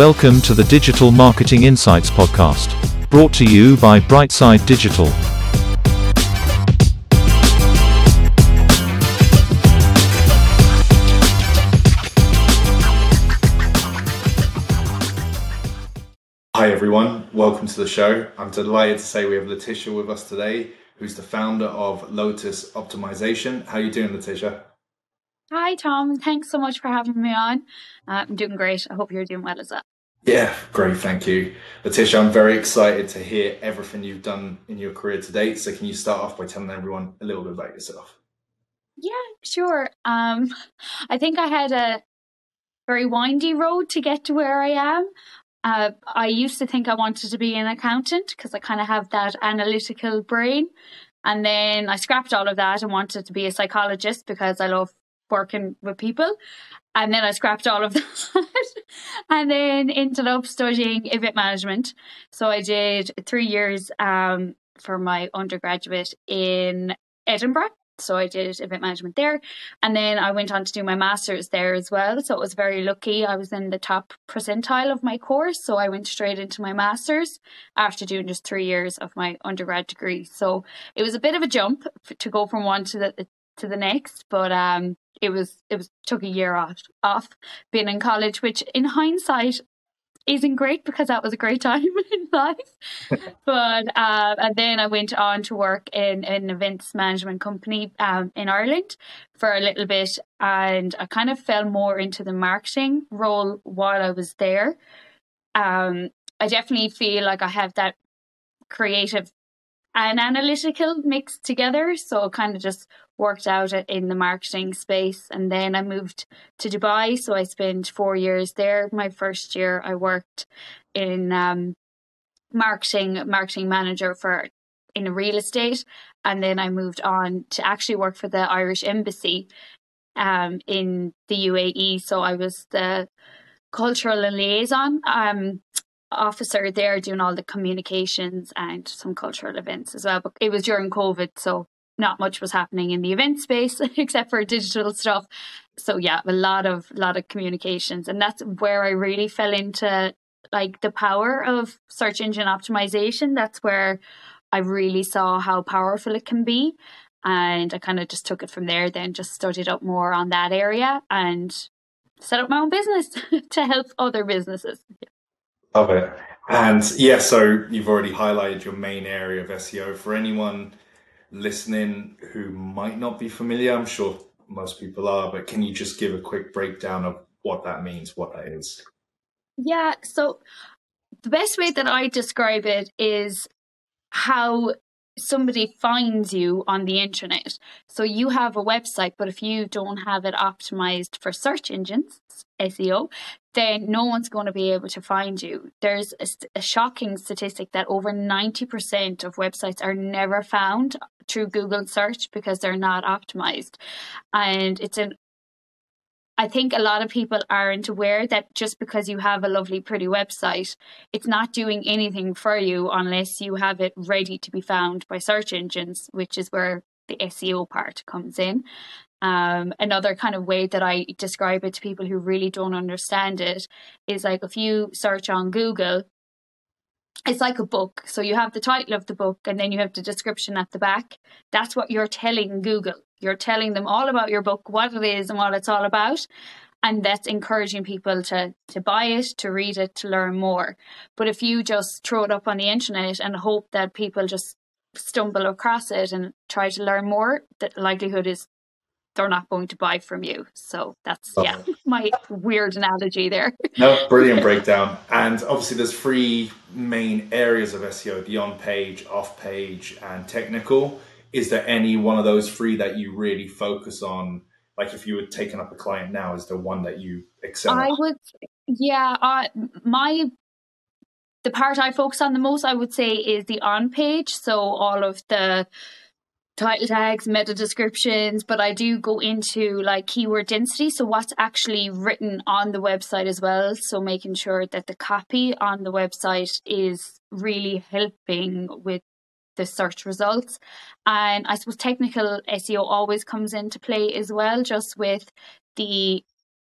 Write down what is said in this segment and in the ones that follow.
Welcome to the Digital Marketing Insights Podcast, brought to you by Brightside Digital. Hi everyone, welcome to the show. I'm delighted to say we have Letitia with us today, who's the founder of Lotus Optimisation. How are you doing, Letitia? Hi, Tom. Thanks so much for having me on. Uh, I'm doing great. I hope you're doing well as well. Yeah, great. Thank you. Letitia, I'm very excited to hear everything you've done in your career to date. So, can you start off by telling everyone a little bit about yourself? Yeah, sure. Um, I think I had a very windy road to get to where I am. Uh, I used to think I wanted to be an accountant because I kind of have that analytical brain. And then I scrapped all of that and wanted to be a psychologist because I love working with people. And then I scrapped all of that and then ended up studying event management. So I did three years um, for my undergraduate in Edinburgh. So I did event management there. And then I went on to do my master's there as well. So it was very lucky. I was in the top percentile of my course. So I went straight into my master's after doing just three years of my undergrad degree. So it was a bit of a jump to go from one to the to the next. But um it was it was took a year off off being in college, which in hindsight isn't great because that was a great time in life. but uh, and then I went on to work in an events management company um, in Ireland for a little bit, and I kind of fell more into the marketing role while I was there. Um, I definitely feel like I have that creative and analytical mixed together. So kind of just worked out in the marketing space. And then I moved to Dubai. So I spent four years there. My first year, I worked in um, marketing, marketing manager for in real estate. And then I moved on to actually work for the Irish Embassy um, in the UAE. So I was the cultural liaison um, officer there doing all the communications and some cultural events as well. But it was during COVID, so not much was happening in the event space except for digital stuff. So yeah, a lot of lot of communications, and that's where I really fell into like the power of search engine optimization. That's where I really saw how powerful it can be. And I kind of just took it from there, then just studied up more on that area and set up my own business to help other businesses. Love it. And yeah, so you've already highlighted your main area of SEO. For anyone listening who might not be familiar, I'm sure most people are, but can you just give a quick breakdown of what that means, what that is? Yeah, so the best way that I describe it is how somebody finds you on the internet. So you have a website, but if you don't have it optimized for search engines, SEO, then no one's going to be able to find you. There's a, a, shocking statistic that over 90% of websites are never found through Google search because they're not optimized. And it's an I think a lot of people aren't aware that just because you have a lovely, pretty website, it's not doing anything for you unless you have it ready to be found by search engines, which is where the SEO part comes in. Um, another kind of way that I describe it to people who really don't understand it is like if you search on Google, it's like a book. So you have the title of the book and then you have the description at the back. That's what you're telling Google. You're telling them all about your book, what it is and what it's all about. And that's encouraging people to, to buy it, to read it, to learn more. But if you just throw it up on the internet and hope that people just stumble across it and try to learn more, the likelihood is they're not going to buy from you. So that's oh. yeah, my weird analogy there. No, brilliant breakdown. And obviously there's three main areas of SEO, the on page, off page, and technical is there any one of those three that you really focus on? Like if you were taking up a client now, is there one that you excel? I would, yeah. Uh, my the part I focus on the most, I would say, is the on page. So all of the title tags, meta descriptions, but I do go into like keyword density. So what's actually written on the website as well. So making sure that the copy on the website is really helping with the search results. And I suppose technical SEO always comes into play as well, just with the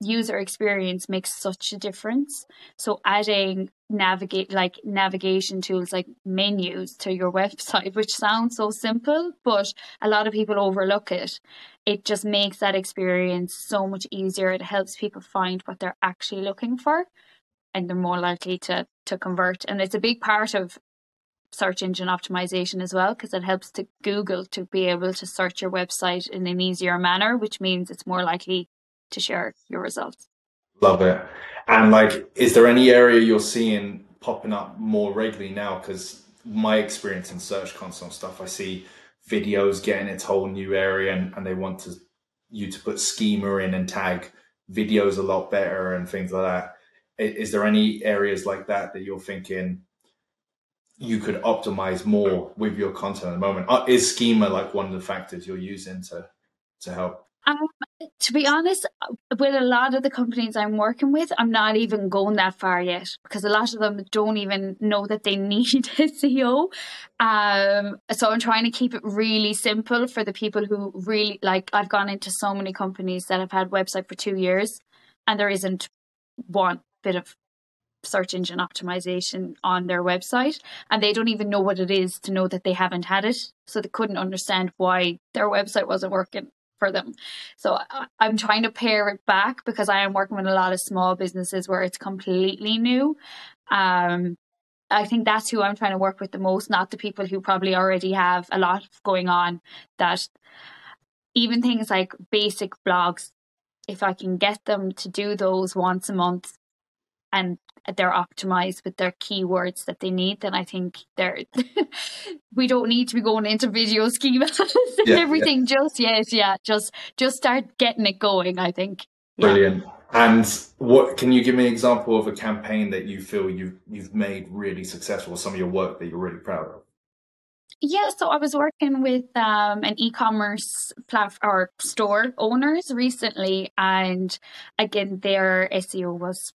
user experience makes such a difference. So adding navigate like navigation tools like menus to your website, which sounds so simple, but a lot of people overlook it. It just makes that experience so much easier. It helps people find what they're actually looking for and they're more likely to to convert. And it's a big part of search engine optimization as well because it helps to Google to be able to search your website in an easier manner, which means it's more likely to share your results. Love it. And like, is there any area you're seeing popping up more regularly now? Because my experience in Search Console stuff, I see videos getting its whole new area, and, and they want to you to put schema in and tag videos a lot better and things like that. Is there any areas like that that you're thinking you could optimize more with your content at the moment? Uh, is schema like one of the factors you're using to to help? Um, to be honest, with a lot of the companies I'm working with, I'm not even going that far yet because a lot of them don't even know that they need SEO. Um, so I'm trying to keep it really simple for the people who really like. I've gone into so many companies that have had website for two years, and there isn't one bit of search engine optimization on their website and they don't even know what it is to know that they haven't had it so they couldn't understand why their website wasn't working for them. So I'm trying to pare it back because I am working with a lot of small businesses where it's completely new. Um, I think that's who I'm trying to work with the most, not the people who probably already have a lot going on. That even things like basic blogs, if I can get them to do those once a month and they're optimized with their keywords that they need, then I think they're we don't need to be going into video schemas and yeah, everything yeah. just yet. Yeah, just just start getting it going. I think. Brilliant. Yeah. And what can you give me an example of a campaign that you feel you've you've made really successful? Some of your work that you're really proud of. Yeah, so I was working with um, an e-commerce platform or store owners recently, and again, their SEO was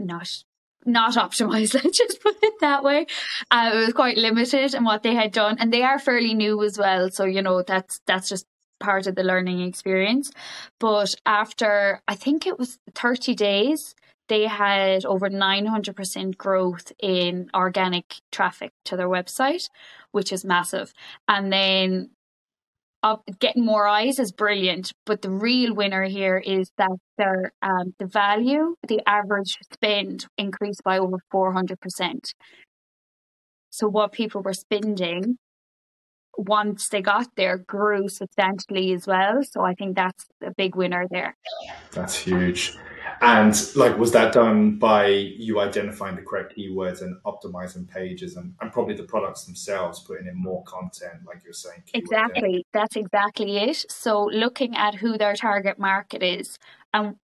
not not optimized. Let's just put it that way. Uh, it was quite limited in what they had done, and they are fairly new as well. So you know that's that's just part of the learning experience. But after I think it was thirty days, they had over nine hundred percent growth in organic traffic to their website, which is massive. And then of getting more eyes is brilliant, but the real winner here is that their um, the value, the average spend increased by over four hundred percent. So what people were spending once they got there grew substantially as well. So I think that's a big winner there. That's huge. And like, was that done by you identifying the correct keywords and optimizing pages and, and probably the products themselves, putting in more content, like you're saying? Exactly. That's exactly it. So looking at who their target market is um,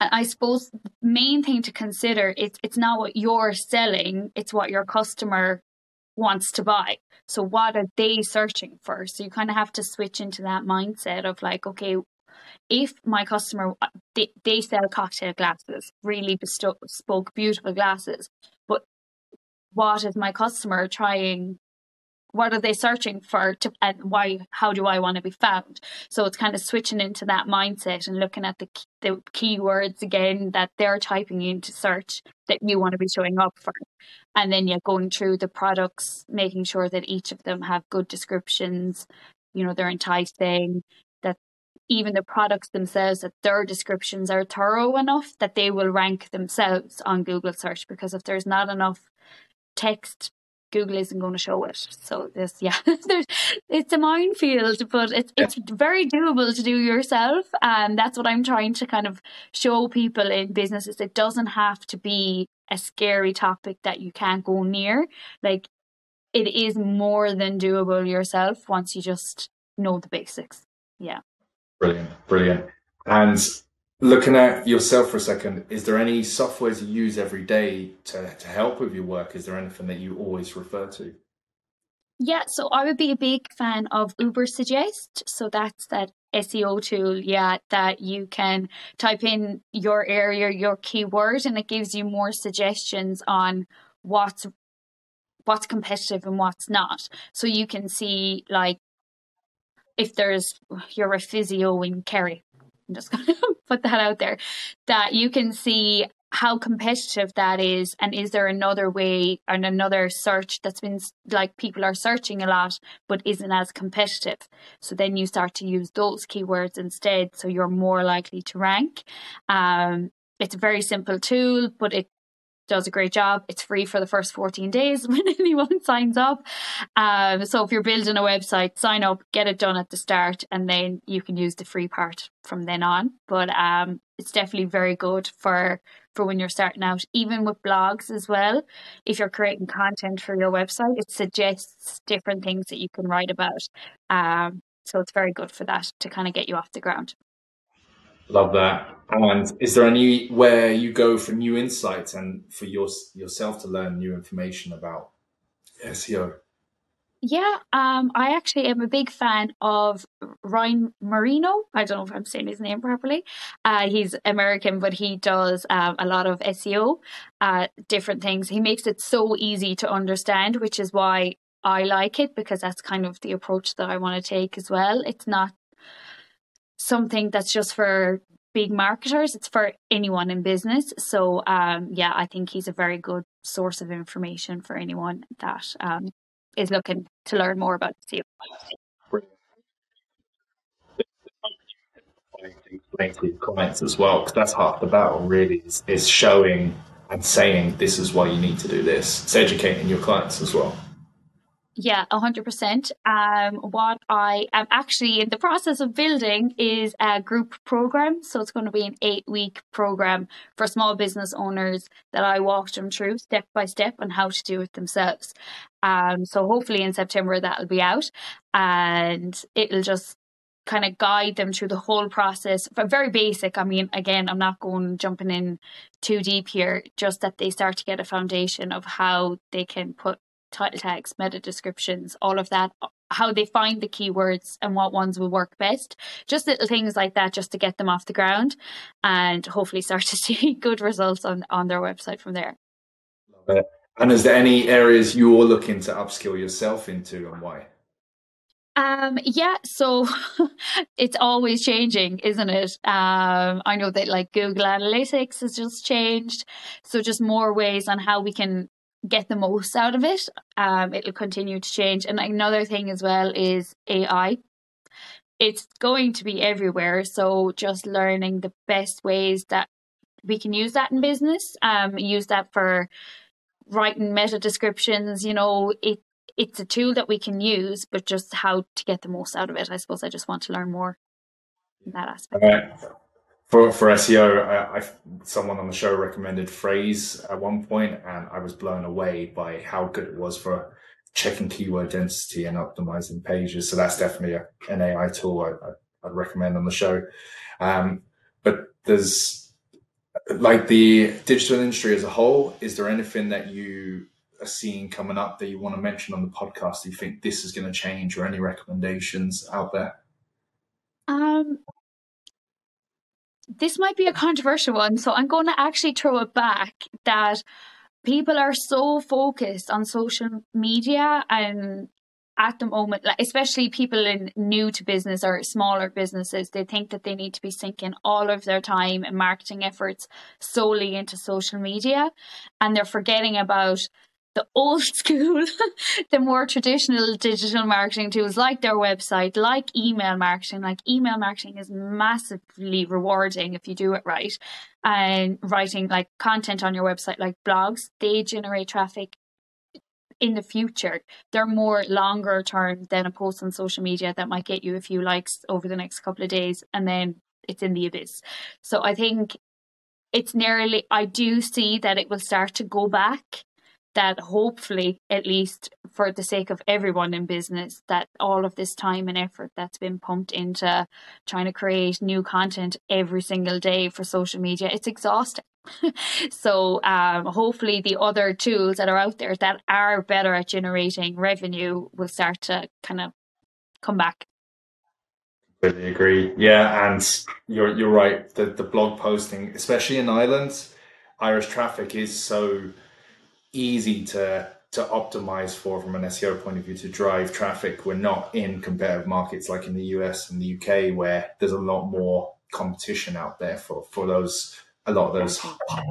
and I suppose the main thing to consider it's it's not what you're selling, it's what your customer wants to buy. So what are they searching for? So you kind of have to switch into that mindset of like, okay, if my customer uh, they, they sell cocktail glasses, really bespoke, beautiful glasses, but what is my customer trying? What are they searching for? To, and why? How do I want to be found? So it's kind of switching into that mindset and looking at the the keywords again that they're typing into search that you want to be showing up for, and then yeah, going through the products, making sure that each of them have good descriptions. You know, they're enticing even the products themselves that their descriptions are thorough enough that they will rank themselves on Google search because if there's not enough text Google isn't going to show it. So this, yeah, it's a minefield, but it's it's very doable to do yourself, and that's what I'm trying to kind of show people in businesses. It doesn't have to be a scary topic that you can't go near. Like it is more than doable yourself once you just know the basics. Yeah. Brilliant, brilliant. And looking at yourself for a second, is there any softwares you use every day to, to help with your work? Is there anything that you always refer to? Yeah, so I would be a big fan of Ubersuggest. So that's that SEO tool, yeah, that you can type in your area, your keyword, and it gives you more suggestions on what's what's competitive and what's not. So you can see like if there's you're a physio in Kerry, I'm just going to put that out there that you can see how competitive that is and is there another way and another search that's been like people are searching a lot but isn't as competitive? So then you start to use those keywords instead so you're more likely to rank. Um, it's a very simple tool but it does a great job. It's free for the first 14 days when anyone signs up. Um, so if you're building a website, sign up, get it done at the start, and then you can use the free part from then on. But um, it's definitely very good for for when you're starting out, even with blogs as well. If you're creating content for your website, it suggests different things that you can write about. Um, so it's very good for that to kind of get you off the ground. Love that. And is there anywhere you go for new insights and for your, yourself to learn new information about SEO? Yeah, um, I actually am a big fan of Ryan Marino. I don't know if I'm saying his name properly. Uh, he's American, but he does um, a lot of SEO, uh, different things. He makes it so easy to understand, which is why I like it because that's kind of the approach that I want to take as well. It's not something that's just for big marketers it's for anyone in business so um, yeah i think he's a very good source of information for anyone that um, is looking to learn more about SEO. To clients as well, because that's half the battle. Really, is, is showing and saying this is why you need to do this. It's educating your clients as well. Yeah, 100%. Um, what I am actually in the process of building is a group program. So it's going to be an eight week program for small business owners that I walk them through step by step on how to do it themselves. Um, so hopefully in September that'll be out and it'll just kind of guide them through the whole process. Very basic. I mean, again, I'm not going jumping in too deep here, just that they start to get a foundation of how they can put title tags, meta descriptions, all of that, how they find the keywords and what ones will work best. Just little things like that just to get them off the ground and hopefully start to see good results on, on their website from there. Love it. And is there any areas you're looking to upskill yourself into and why? Um, yeah, so it's always changing, isn't it? Um, I know that like Google Analytics has just changed. So just more ways on how we can get the most out of it. Um, it'll continue to change. And another thing as well is AI. It's going to be everywhere. So just learning the best ways that we can use that in business, um, use that for writing meta descriptions, you know, it it's a tool that we can use, but just how to get the most out of it. I suppose I just want to learn more in that aspect. Right for for SEO, I, I, someone on the show recommended Frase at one point, and I was blown away by how good it was for checking keyword density and optimizing pages. So that's definitely a, an AI tool I, would recommend on the show. Um, but there's like the digital industry as a whole. Is there anything that you are seeing coming up that you want to mention on the podcast? Do you think this is going to change, or any recommendations out there? Um, this might be a controversial one, so I'm going to actually throw it back that people are so focused on social media and at the moment, like especially people in new to business or smaller businesses, they think that they need to be sinking all of their time and marketing efforts solely into social media, and they're forgetting about the old school, the more traditional digital marketing tools like their website, like email marketing. Like email marketing is massively rewarding if you do it right. And writing like content on your website, like blogs, they generate traffic in the future. They're more longer term than a post on social media that might get you a few likes over the next couple of days and then it's in the abyss. So I think it's nearly, I do see that it will start to go back that hopefully, at least for the sake of everyone in business, that all of this time and effort that's been pumped into trying to create new content every single day for social media, it's exhausting. so um, hopefully the other tools that are out there that are better at generating revenue will start to kind of come back. Completely agree. Yeah, and you're you're right. The the blog posting, especially in Ireland, Irish traffic is so easy to to optimize for from an SEO point of view to drive traffic. We're not in competitive markets like in the US and the UK where there's a lot more competition out there for for those a lot of those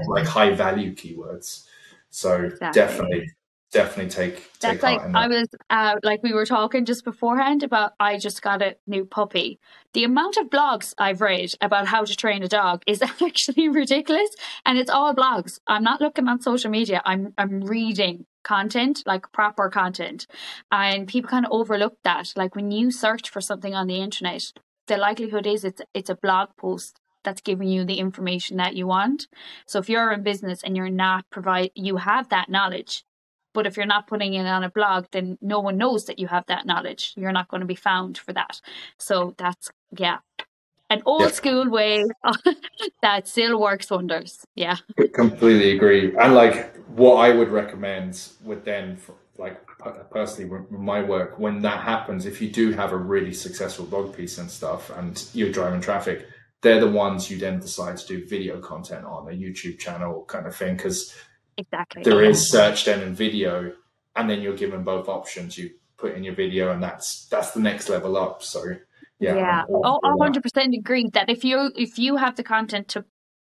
like high value keywords. So exactly. definitely definitely take take That's like I was uh, like we were talking just beforehand about I just got a new puppy. The amount of blogs I've read about how to train a dog is actually ridiculous, and it's all blogs. I'm not looking on social media. I'm I'm reading content like proper content, and people kind of overlook that. Like when you search for something on the internet, the likelihood is it's it's a blog post that's giving you the information that you want. So if you're in business and you're not provide you have that knowledge, but if you're not putting it on a blog, then no one knows that you have that knowledge. You're not going to be found for that. So that's, yeah, an old yeah. school way that still works wonders. Yeah. Completely agree. And like what I would recommend with then, like personally, with my work, when that happens, if you do have a really successful blog piece and stuff and you're driving traffic, they're the ones you then decide to do video content on a YouTube channel kind of thing. Because Exactly. There is search then and video, and then you're given both options. You put in your video, and that's that's the next level up. So yeah, yeah, oh, hundred percent agree that if you if you have the content to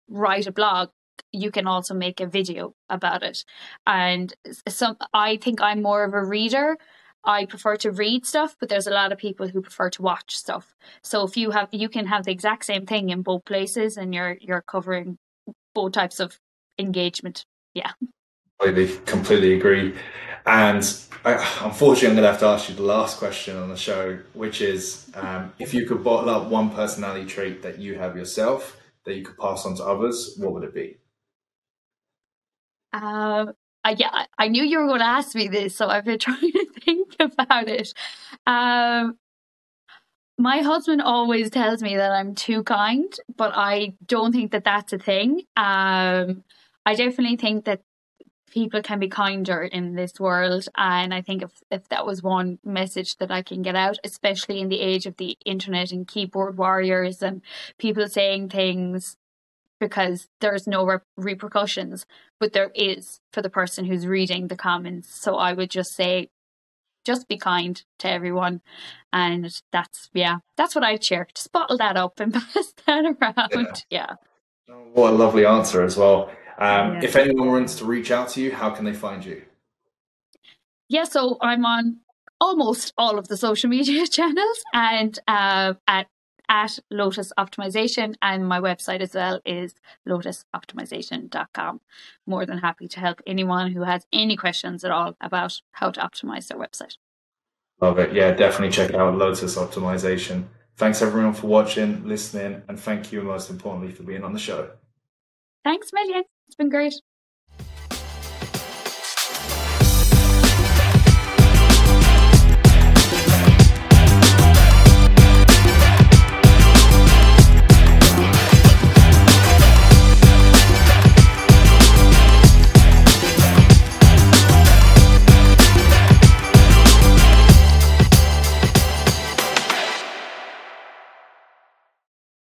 write a blog, you can also make a video about it. And some, I think I'm more of a reader. I prefer to read stuff, but there's a lot of people who prefer to watch stuff. So if you have, you can have the exact same thing in both places, and you're you're covering both types of engagement yeah. Completely, completely agree. And I, unfortunately, I'm going to have to ask you the last question on the show, which is um, if you could bottle up one personality trait that you have yourself that you could pass on to others, what would it be? Um, uh, yeah, I knew you were going to ask me this, so I've been trying to think about it. Um, my husband always tells me that I'm too kind, but I don't think that that's a thing. Um, I definitely think that people can be kinder in this world. And I think if, if that was one message that I can get out, especially in the age of the internet and keyboard warriors and people saying things because there's no re- repercussions, but there is for the person who's reading the comments. So I would just say, just be kind to everyone. And that's, yeah, that's what I'd share. Just bottle that up and pass that around. Yeah. yeah. Oh, what a lovely answer as well. Um, yeah. If anyone wants to reach out to you, how can they find you? Yeah, so I'm on almost all of the social media channels and uh, at at Lotus Optimisation, and my website as well is lotusoptimization.com. More than happy to help anyone who has any questions at all about how to optimize their website. Love it. Yeah, definitely check out Lotus Optimisation. Thanks everyone for watching, listening, and thank you most importantly for being on the show. Thanks, million. It's been great.